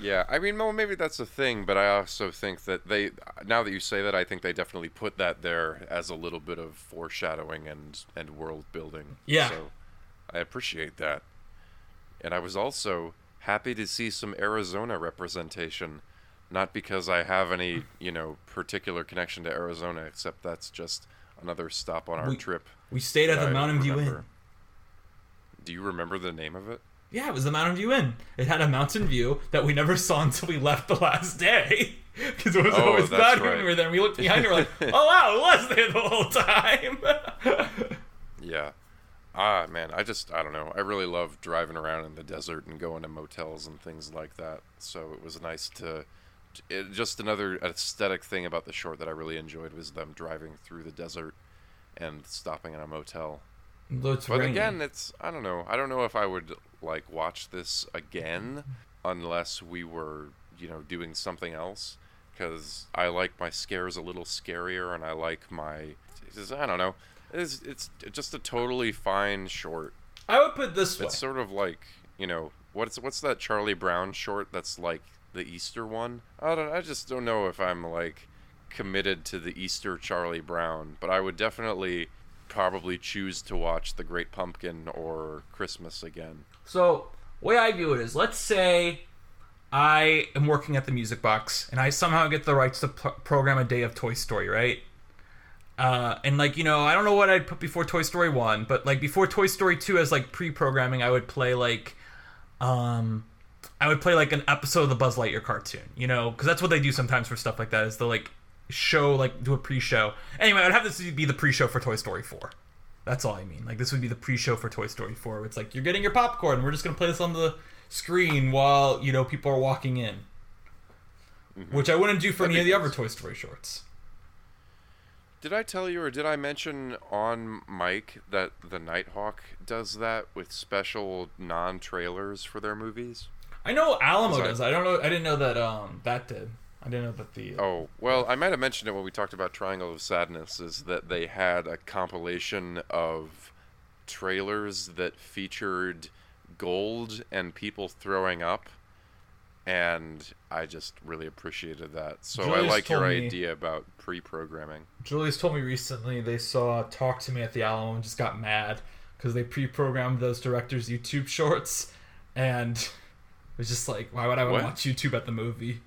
Yeah, I mean, well, maybe that's a thing, but I also think that they, now that you say that, I think they definitely put that there as a little bit of foreshadowing and and world building. Yeah. So I appreciate that, and I was also happy to see some Arizona representation, not because I have any you know particular connection to Arizona, except that's just another stop on our We- trip. we stayed at the I Mountain View Inn. Do you remember the name of it? Yeah, it was the Mountain View Inn. It had a mountain view that we never saw until we left the last day. Because it was Oh, always cloudy when we were there. And we looked behind and we're like, oh wow, it was there the whole time. Yeah. Ah, man, I just, I don't know. I really love driving around in the desert and going to motels and things like that. So it was nice to. It, just another aesthetic thing about the short that I really enjoyed was them driving through the desert and stopping in a motel. It's But again, it's I don't know. I don't know if I would like watch this again unless we were, you know, doing something else cuz I like my scares a little scarier and I like my just- I don't know. It's it's just a totally fine short. I would put this way. It's sort of like, you know, what's what's that Charlie Brown short that's like the Easter one? I don't I just don't know if I'm like committed to the Easter Charlie Brown, but I would definitely probably choose to watch The Great Pumpkin or Christmas again. So, way I view it is, let's say I am working at the Music Box and I somehow get the rights to p- program a day of Toy Story, right? Uh, and like you know, I don't know what I'd put before Toy Story one, but like before Toy Story two, as like pre-programming, I would play like, um, I would play like an episode of the Buzz Lightyear cartoon, you know, because that's what they do sometimes for stuff like that. Is they'll like show like do a pre-show. Anyway, I'd have this be the pre-show for Toy Story four. That's all I mean. Like this would be the pre-show for Toy Story 4. Where it's like you're getting your popcorn. We're just gonna play this on the screen while you know people are walking in. Mm-hmm. Which I wouldn't do for That'd any of the nice. other Toy Story shorts. Did I tell you or did I mention on mic that the Nitehawk does that with special non-trailers for their movies? I know Alamo does. I don't know. I didn't know that um that did. I didn't know that the. Oh, well, I might have mentioned it when we talked about Triangle of Sadness, is that they had a compilation of trailers that featured gold and people throwing up. And I just really appreciated that. So I like your me- idea about pre programming. Julius told me recently they saw Talk to Me at the Alamo and just got mad because they pre-programmed those directors' YouTube shorts, and was just like, why would I What? watch YouTube at the movie?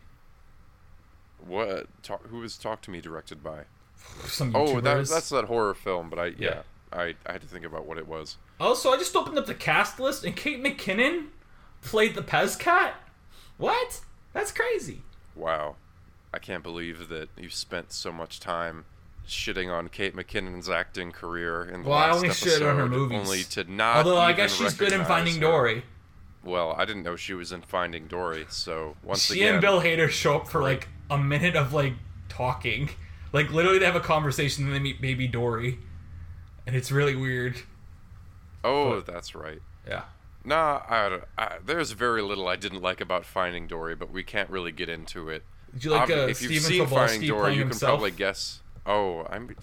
What? Talk, who was Talk to Me directed by? Some YouTubers. Oh, that, that's that horror film, but I, yeah, Yeah. I, I had to think about what it was. Also, I just opened up the cast list, and Kate McKinnon played the Pez Cat. What? That's crazy. Wow. I can't believe that you've spent so much time shitting on Kate McKinnon's acting career in the Well, I last only episode, shit on her movies. only to not. Although I guess she's good in Finding her. Dory. Well, I didn't know she was in Finding Dory, so once She again, and Bill Hader show up for like a minute of like talking. Like literally, they have a conversation and they meet Baby Dory, and it's really weird. oh, that's right. Yeah. Nah, I, I, there's very little I didn't like about Finding Dory, but we can't really get into it. Did you like Ob- uh, if you've Steven seen Finding Dory, you can himself probably guess. Oh, I'm.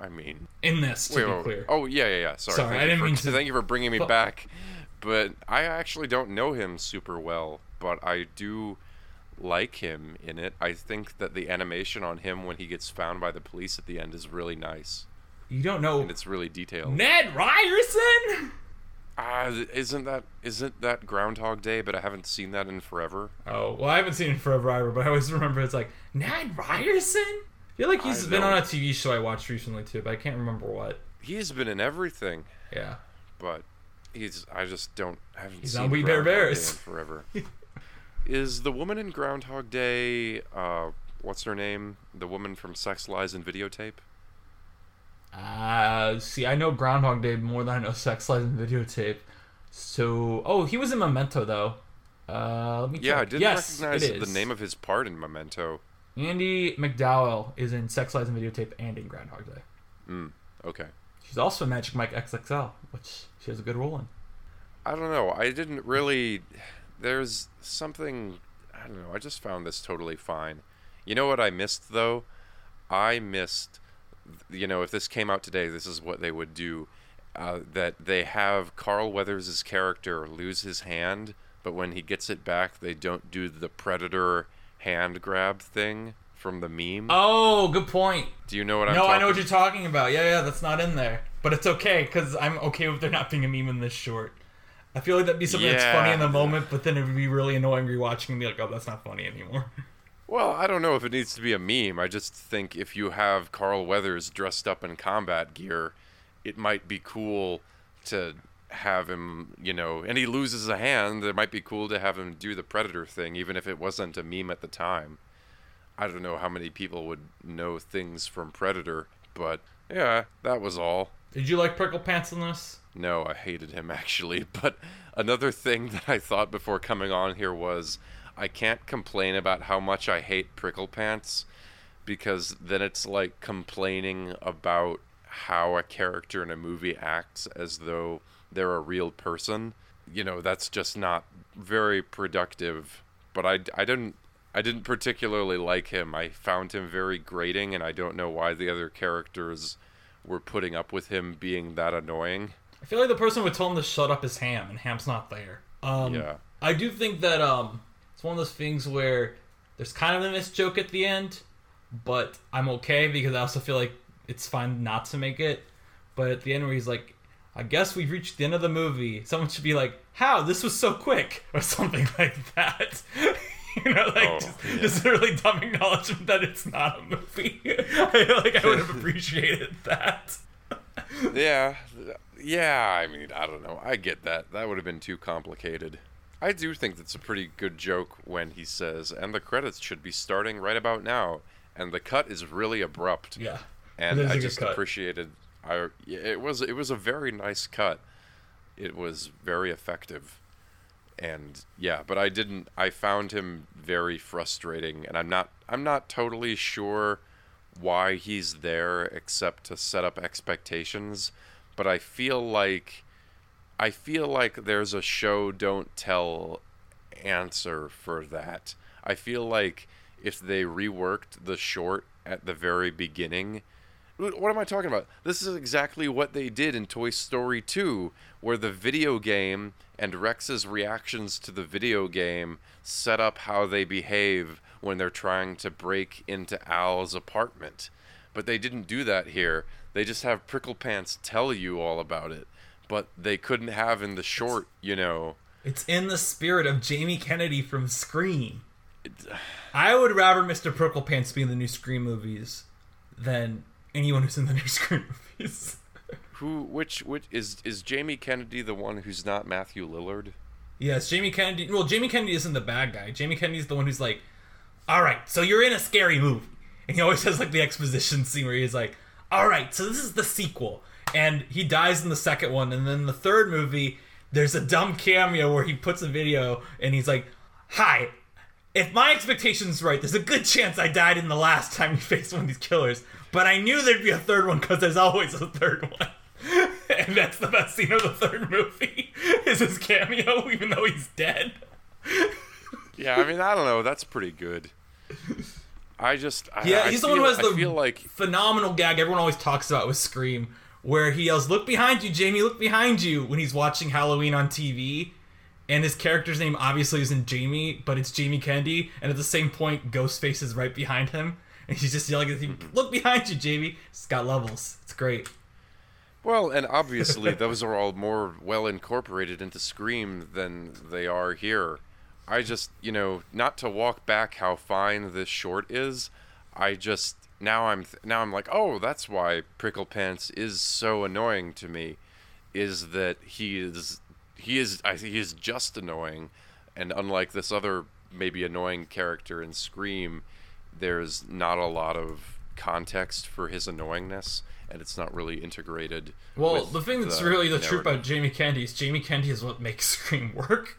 I mean, in this? To Wait, be wait, clear. Oh yeah, yeah, yeah. Sorry. Sorry, thank I didn't for, mean to- Thank you for bringing me but- back. But I actually don't know him super well, but I do like him in it. I think that the animation on him when he gets found by the police at the end is really nice You don't know and it's really detailed. Ned Ryerson? Ah, isn't that isn't that Groundhog Day? But I haven't seen that in forever. Oh well, I haven't seen it forever either, but I always remember it's like Ned Ryerson. I feel like he's I been on a TV show I watched recently too, but I can't remember what. He's been in everything, Yeah. but he's I just don't haven't He's seen on We Day Bears. forever. Is the woman in Groundhog Day? Uh, what's her name? The woman from Sex Lies and Videotape. Uh, see, I know Groundhog Day more than I know Sex Lies and Videotape. So, oh, he was in Memento though. Uh, let me Yeah, I check. didn't yes, recognize the name of his part in Memento. Andie MacDowell is in Sex Lies and Videotape and in Groundhog Day. Mm, okay. She's also Magic Mike XXL, which she has a good role in. I don't know. I didn't really. There's something. I don't know. I just found this totally fine. You know what I missed though? I missed. You know, if this came out today, this is what they would do. Uh, that they have Carl Weathers' character lose his hand, but when he gets it back, they don't do the predator hand grab thing from the meme. Oh, good point. do you know what I'm no, I know what you're talking about. Yeah, yeah, that's not in there. But it's okay, because I'm okay with there not being a meme in this short. I feel like that'd be something that's funny in the moment, but then it would be really annoying rewatching and be like, oh, that's not funny anymore. Well, I don't know if it needs to be a meme. I just think if you have Carl Weathers dressed up in combat gear, it might be cool to have him, you know, and he loses a hand. It might be cool to have him do the Predator thing, even if it wasn't a meme at the time. I don't know how many people would know things from Predator, but yeah, that was all. Did you like Pricklepants in this? No, I hated him actually. But another thing that I thought before coming on here was I can't complain about how much I hate Pricklepants because then it's like complaining about how a character in a movie acts as though they're a real person. You know, that's just not very productive. But I, I didn't I didn't particularly like him. I found him very grating and I don't know why the other characters were putting up with him being that annoying. I feel like the person would tell him to shut up is Ham, and Ham's not there. Um, Yeah. I do think that um, it's one of those things where there's kind of a missed joke at the end, but I'm okay because I also feel like it's fine not to make it. But at the end where he's like, I guess we've reached the end of the movie, someone should be like, How? This was so quick, or something like that. you know, like Oh, just, yeah. just a really dumb acknowledgement that it's not a movie. I feel like I would have appreciated that. yeah, yeah. I mean, I don't know. I get that. That would have been too complicated. I do think that's a pretty good joke when he says, "And the credits should be starting right about now." And the cut is really abrupt. Yeah. and It is a I just appreciated. I it was it was a very nice cut. It was very effective, and yeah, but I didn't. I found him very frustrating, and I'm not. I'm not totally sure why he's there except to set up expectations, but I feel like. I feel like there's a show don't tell answer for that. I feel like if they reworked the short at the very beginning, what am I talking about? This is exactly what they did in Toy Story 2, where the video game and Rex's reactions to the video game set up how they behave when they're trying to break into Al's apartment. But they didn't do that here. They just have Pricklepants tell you all about it. But they couldn't have in the short, you know. It's in the spirit of Jamie Kennedy from Scream. I would rather Mr. Pricklepants be in the new Scream movies than anyone who's in the new Scream movies. Who, which, which is is Jamie Kennedy the one who's not Matthew Lillard? yes, Jamie Kennedy. Well, Jamie Kennedy isn't the bad guy. Jamie Kennedy's the one who's like, "All right, so you're in a scary movie," and he always has like the exposition scene where he's like, "All right, so this is the sequel," and he dies in the second one, and then the third movie, there's a dumb cameo where he puts a video and he's like, "Hi." If my expectations right, there's a good chance I died in the last time you faced one of these killers. But I knew there'd be a third one because there's always a third one. and that's the best scene of the third movie is his cameo, even though he's dead. Yeah, I mean, I don't know. That's pretty good. I just, I, Yeah, I he's the feel, one who has I the feel like phenomenal gag everyone always talks about with Scream, where he yells, "Look behind you, Jamie! Look behind you!" when he's watching Halloween on TV, and his character's name obviously isn't Jamie, but it's Jamie Kennedy, and at the same point, Ghostface is right behind him, and he's just yelling at him, "Look behind you, Jamie!" It's got levels. It's great. Well, and obviously those are all more well incorporated into Scream than they are here. I just, you know, not to walk back how fine this short is, I just now I'm th- now I'm like, oh, that's why Pricklepants is so annoying to me, is that he is he is I he is just annoying, and unlike this other maybe annoying character in Scream, there's not a lot of context for his annoyingness, and it's not really integrated. Well, the thing that's the really the truth about Jamie Kennedy is Jamie Kennedy is what makes Scream work.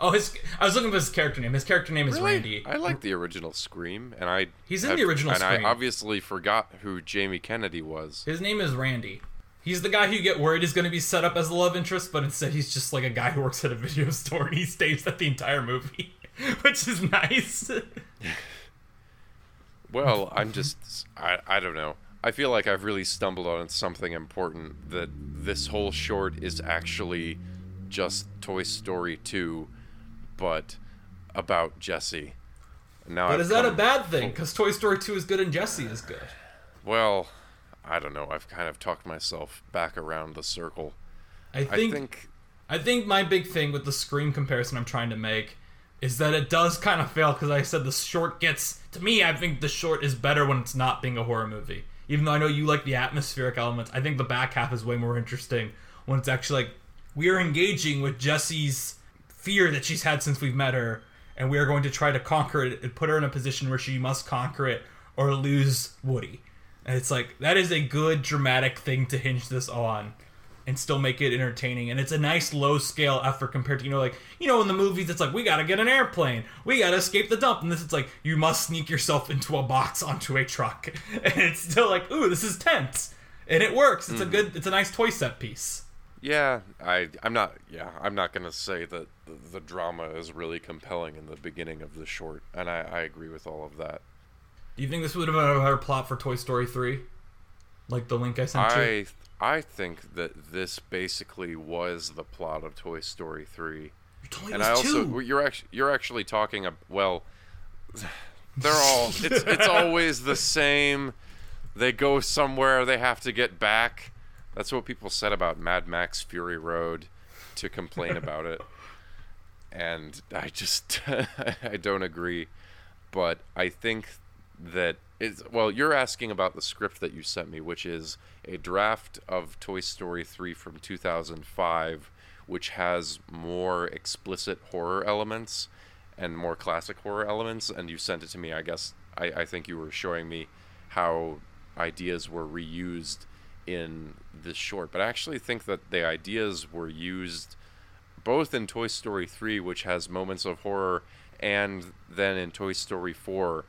Oh, his I was looking for his character name. His character name is Really? Randy. I like the original Scream, and I He's in have- the original and Scream. I obviously forgot who Jamie Kennedy was. His name is Randy. He's the guy who you get worried is going to be set up as the love interest, but instead he's just like a guy who works at a video store and he stays at the entire movie, which is nice. Well, I'm just I, I don't know. I feel like I've really stumbled on something important that this whole short is actually just Toy Story 2 but about Jessie. Now but I've is that a bad thing? Because Toy Story 2 is good and Jessie is good. Well, I don't know. I've kind of talked myself back around the circle. I I think think I think my big thing with the Scream comparison I'm trying to make is that it does kind of fail because I said the short gets to me. I think the short is better when it's not being a horror movie. Even though I know you like the atmospheric elements, I think the back half is way more interesting when it's actually like we are engaging with Jessie's fear that she's had since we've met her, and we are going to try to conquer it and put her in a position where she must conquer it or lose Woody. And it's like that is a good dramatic thing to hinge this on and still make it entertaining. And it's a nice low scale effort compared to, you know, like, you know, in the movies, it's like, we gotta get an airplane, we gotta escape the dump. And this, it's like, you must sneak yourself into a box onto a truck. And it's still like, ooh, this is tense. And it works. It's a mm-hmm. good, it's a nice toy set piece. yeah, I I'm not yeah, I'm not going to say that the, the drama is really compelling in the beginning of the short, and I, I agree with all of that. Do you think this would have been a better plot for Toy Story 3? Like the link I sent you? I I think that this basically was the plot of Toy Story 3. You told me it and I also two. you're actually you're actually talking ab- well they're all it's it's always the same they go somewhere they have to get back that's what people said about Mad Max Fury Road to complain about it and I just I don't agree but I think that it's well you're asking about the script that you sent me which is a draft of Toy Story 3 from 2005 which has more explicit horror elements and more classic horror elements. And you sent it to me. I guess I, I think you were showing me how ideas were reused in this short. But I actually think that the ideas were used both in Toy Story 3, which has moments of horror, and then in Toy Story 4,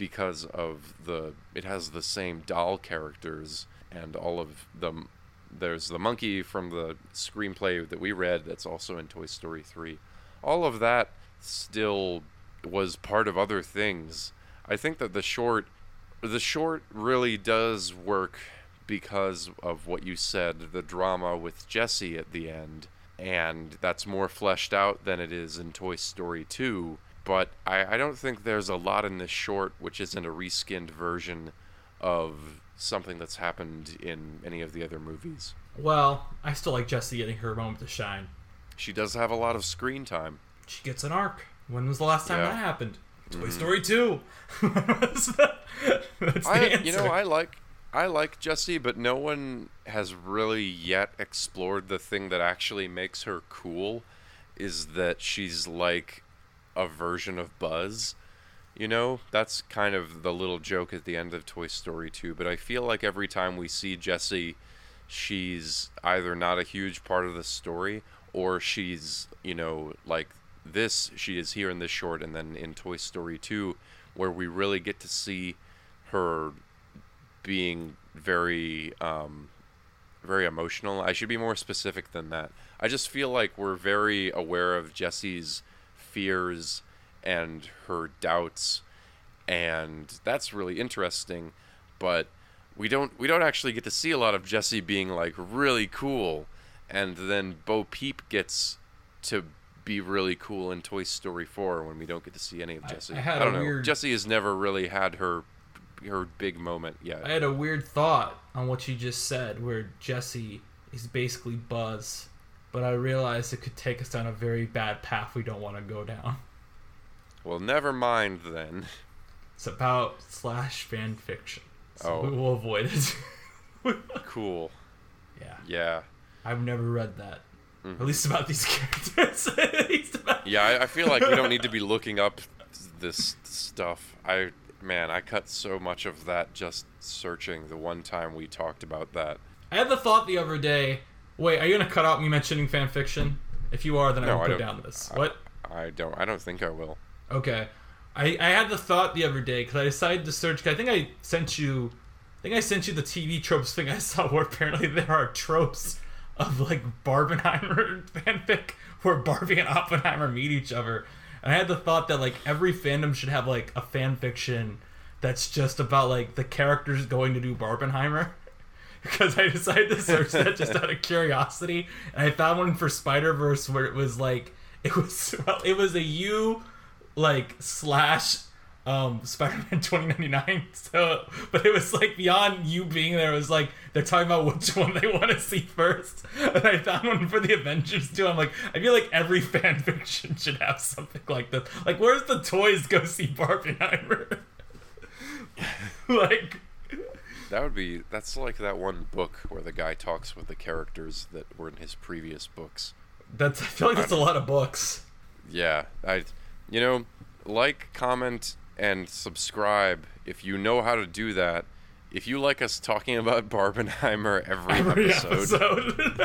because of the it has the same doll characters and all of them. There's the monkey from the screenplay that we read that's also in Toy Story 3. All of that still was part of other things. I think that the short the short really does work because of what you said, the drama with Jessie at the end, and that's more fleshed out than it is in Toy Story 2. But I, I don't think there's a lot in this short which isn't a reskinned version of something that's happened in any of the other movies. Well, I still like Jessie getting her moment to shine. She does have a lot of screen time. She gets an arc. When was the last time Yeah. Mm-hmm. that happened? Toy Story 2. That's the I, answer. you know, I like I like Jessie, but no one has really yet explored the thing that actually makes her cool is that she's like a version of Buzz. You know, that's kind of the little joke at the end of Toy Story 2, but I feel like every time we see Jessie, she's either not a huge part of the story or she's, you know, like this she is here in this short and then in Toy Story 2 where we really get to see her being very um, very emotional. I should be more specific than that. I just feel like we're very aware of Jessie's fears and her doubts, and that's really interesting. But we don't we don't actually get to see a lot of Jessie being like really cool, and then Bo Peep gets to be really cool in Toy Story 4 when we don't get to see any of Jessie. I had don't know. weird- Jessie has never really had her her big moment yet. I had a weird thought on what you just said, where Jessie is basically Buzz, but I realized it could take us down a very bad path we don't want to go down. Well, never mind then. It's about slash fan fiction. So Oh. we will avoid it. Cool. yeah. Yeah. I've never read that. Mhm. At least about these characters. At least about Yeah, I, I feel like we don't need to be looking up this stuff. I man, I cut so much of that just searching the one time we talked about that. I had the thought the other day. Wait, are you gonna cut out me mentioning fan fiction? If you are, then I No, will I put down this. I- What? I don't I don't think I will. Okay. I, I had the thought the other day because I decided to search. I think I sent you, I think I sent you the TV tropes thing I saw where apparently there are tropes of like Barbenheimer fanfic where Barbie and Oppenheimer meet each other. And I had the thought that like every fandom should have like a fan fiction that's just about like the characters going to do Barbenheimer. Because I decided to search that just out of curiosity, and I found one for Spider Verse where it was like it was well, it was a U like slash um Spider-Man 2099 so but it was like beyond you being there it was like they're talking about which one they want to see first and I found one for the Avengers too. I'm like I feel like every fan fiction should have something like this. Like where's the toys go see Barbenheimer? Like That would be that's like that one book where the guy talks with the characters that were in his previous books. that's I feel like that's a lot of books Yeah, I you know, like, comment and subscribe if you know how to do that. If you like us talking about Barbenheimer every, every episode, episode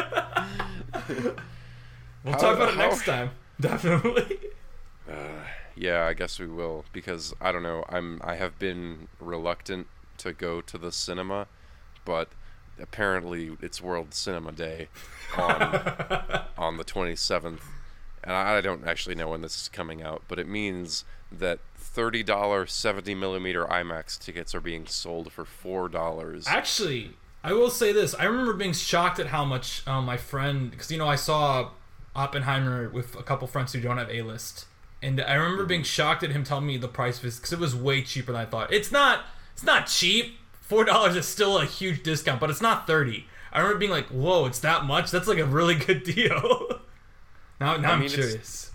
we'll How- talk about it how- next time definitely uh, yeah, I guess we will because I don't know. I'm I have been reluctant to go to the cinema, but apparently it's World Cinema Day on on the 27th, and I don't actually know when this is coming out, but it means that thirty dollar 70 millimeter IMAX tickets are being sold for four dollars. Actually, I will say this. I remember being shocked at how much um, my friend, because you know, I saw Oppenheimer with a couple friends who don't have A list, and I remember being shocked at him telling me the price was because it was way cheaper than I thought. It's not. It's not cheap. Four dollars is still a huge discount, but it's not thirty. I remember being like, "Whoa, it's that much? That's like a really good deal." now, now I I'm mean, curious.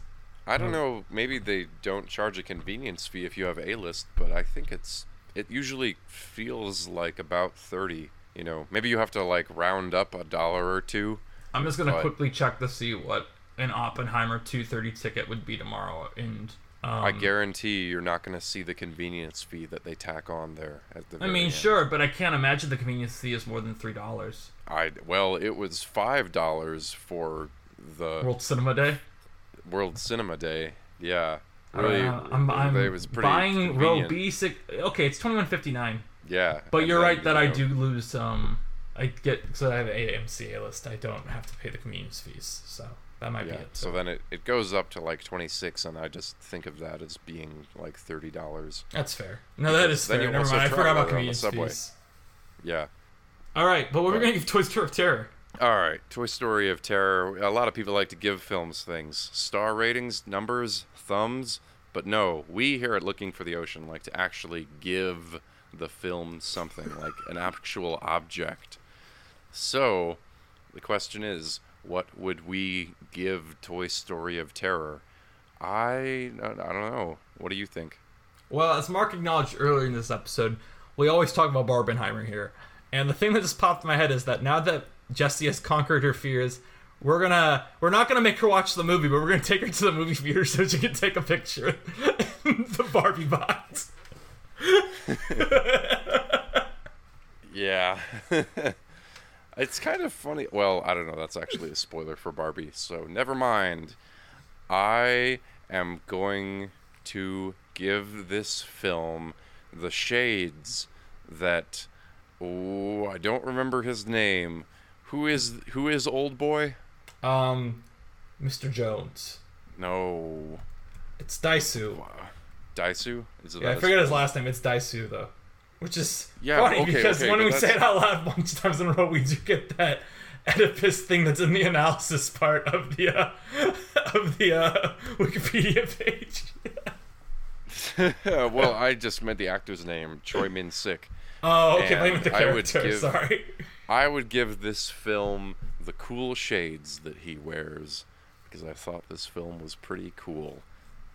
I don't know. Maybe they don't charge a convenience fee if you have A list, but I think it's it usually feels like about thirty. You know, maybe you have to like round up a dollar or two. I'm just gonna but- quickly check to see what an Oppenheimer 230 ticket would be tomorrow. And um, I guarantee you're not going to see the convenience fee that they tack on there at the. I mean, end. sure, but I can't imagine the convenience fee is more than three dollars. I well, it was five dollars for the World Cinema Day. World Cinema Day. Yeah, Uh, really. I'm, I'm it was pretty buying row convenient. B six. Okay, it's twenty one fifty nine. Yeah, But you're then, right that you I do lose. Um, I get so I have an AMC A list. I don't have to pay the convenience fees, so that might Yeah, be it. so then it, it goes up to like 26, and I just think of that as being like $30. that's fair. No, that is fair. Never mind. I forgot about convenience subway. fees. Yeah. All right, but what we're Right. gonna give Toy Story of Terror. All right, Toy Story of Terror. A lot of people like to give films things star ratings, numbers, thumbs, but no, we here at Looking for the Ocean like to actually give the film something, like an actual object. So, the question is, what would we give Toy Story of Terror? I I don't know. What do you think? Well, as Mark acknowledged earlier in this episode, we always talk about Barbenheimer here. And the thing that just popped in my head is that now that Jessie has conquered her fears, we're gonna we're not gonna make her watch the movie, but we're gonna take her to the movie theater so she can take a picture in the Barbie box. Yeah. it's kind of funny. Well, I don't know. That's actually a spoiler for Barbie, so never mind. I am going to give this film the shades that oh, I don't remember his name. Who is who is old boy? Um, Mr. Jones. No. It's Dae-su. Dae-su? Is it Yeah, I forget his last name. It's Dae-su though, which is Yeah, funny okay, because okay, when we say it out loud a bunch of times in a row, we do get that Oedipus thing that's in the analysis part of the uh, of the uh, Wikipedia page. well, I just meant the actor's name, Choi Min Sik. Oh, okay, And blame it the I would give- Sorry. I would give this film the cool shades that he wears because I thought this film was pretty cool.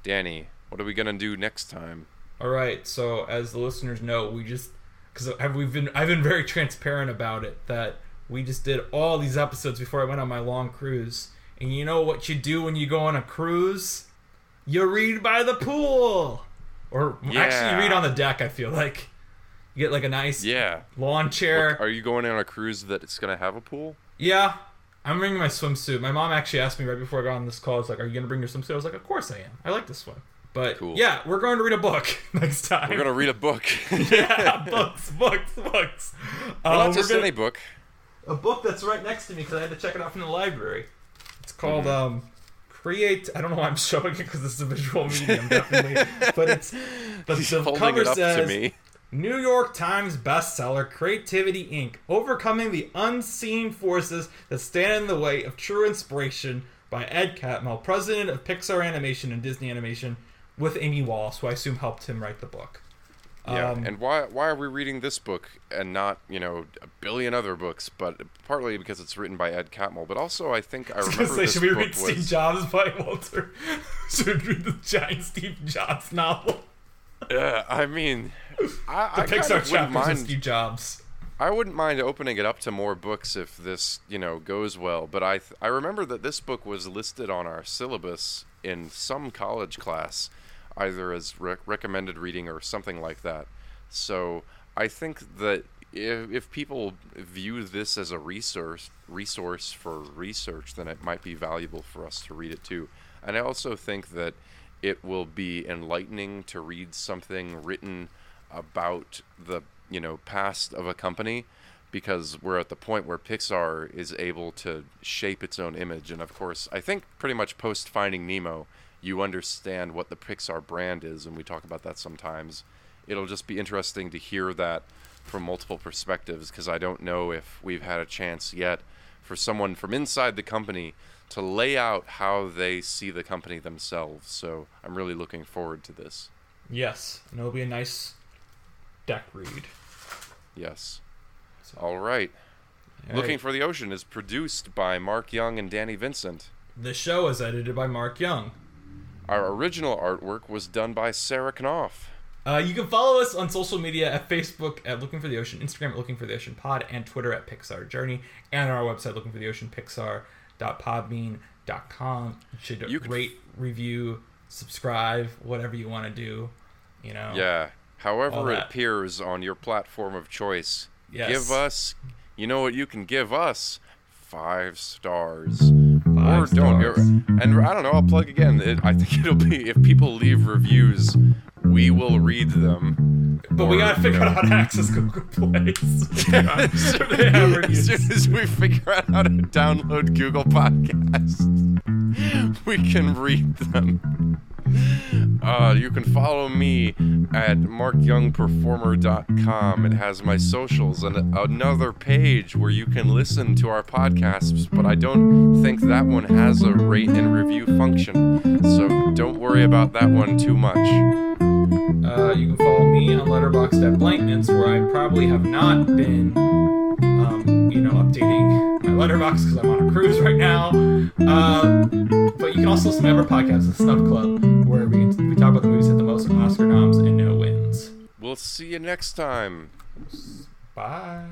Danny, what are we gonna do next time? All right. So as the listeners know, we just because we've been I've been very transparent about it that we just did all these episodes before I went on my long cruise. And you know what you do when you go on a cruise? You read by the pool. Or actually you read on the deck, I feel like. You get like a nice Yeah. lawn chair. Look, are you going on a cruise that it's gonna have a pool? Yeah, I'm bringing my swimsuit. My mom actually asked me right before I got on this call. It's like, "Are you gonna bring your swimsuit?" I was like, "Of course I am. I like to swim." But Cool. yeah, we're going to read a book next time. We're gonna read a book. yeah, books, books, books. well, Um, not just we're gonna- any book. a book that's right next to me because I had to check it out from the library. It's called Mm-hmm. um, Create. I don't know why I'm showing it because this is a visual medium, definitely. but it's the, He's the cover it up says to me. New York Times bestseller Creativity Inc. Overcoming the Unseen Forces That Stand in the Way of True Inspiration by Ed Catmull, president of Pixar Animation and Disney Animation, with Amy Wallace, who I assume helped him write the book. Yeah, Um, and why why are we reading this book and not you know a billion other books? But partly because it's written by Ed Catmull, but also I think I I was remember gonna say, this should we book read Steve Jobs by Walter? should we read the giant Steve Jobs novel? yeah. I mean, I, The I Pixar of mind. Steve Jobs. I wouldn't mind opening it up to more books if this you know goes well. But I th- I remember that this book was listed on our syllabus in some college class, either as rec- recommended reading or something like that. So I think that if, if people view this as a resource resource for research, then it might be valuable for us to read it too. And I also think that it will be enlightening to read something written about the you know past of a company because we're at the point where Pixar is able to shape its own image and of course I think pretty much post Finding Nemo you understand what the Pixar brand is and we talk about that sometimes it'll just be interesting to hear that from multiple perspectives because I don't know if we've had a chance yet for someone from inside the company to lay out how they see the company themselves so I'm really looking forward to this Yes, and it'll be a nice deck read. yes So- all right All Looking right. for the Ocean is produced by Mark Young and Danny Vincent. The show is edited by Mark Young. Our original artwork was done by Sarah Knopf. Uh, you can follow us on social media at Facebook at Looking for the Ocean, Instagram at Looking for the Ocean Pod, and Twitter at Pixar Journey, and our website Looking for the Ocean Pixar Pixar.podbean.com. You should You rate, review, subscribe, whatever you want to do. You know. Yeah. However it appears on your platform of choice, Yes. give us, you know what you can give us? Five stars. Or don't. And I don't know, I'll plug again. It, I think it'll be, if people leave reviews, we will read them. But we gotta you figure know, out how to access Google Play. I'm sure as soon as we figure out how to download Google Podcasts, we can read them. Uh, you can follow me at markyoungperformer.com. It has my socials and another page where you can listen to our podcasts, but I don't think that one has a rate and review function. So don't worry about that one too much. Uh, you can follow me on Letterboxd at Blankments, where I probably have not been, um, you know, updating my Letterboxd because I'm on a cruise right now. Uh, but you can also listen to my other podcast, The Snub Club, where we, we talk about the movies that the most Oscar noms and no wins. We'll see you next time. Bye.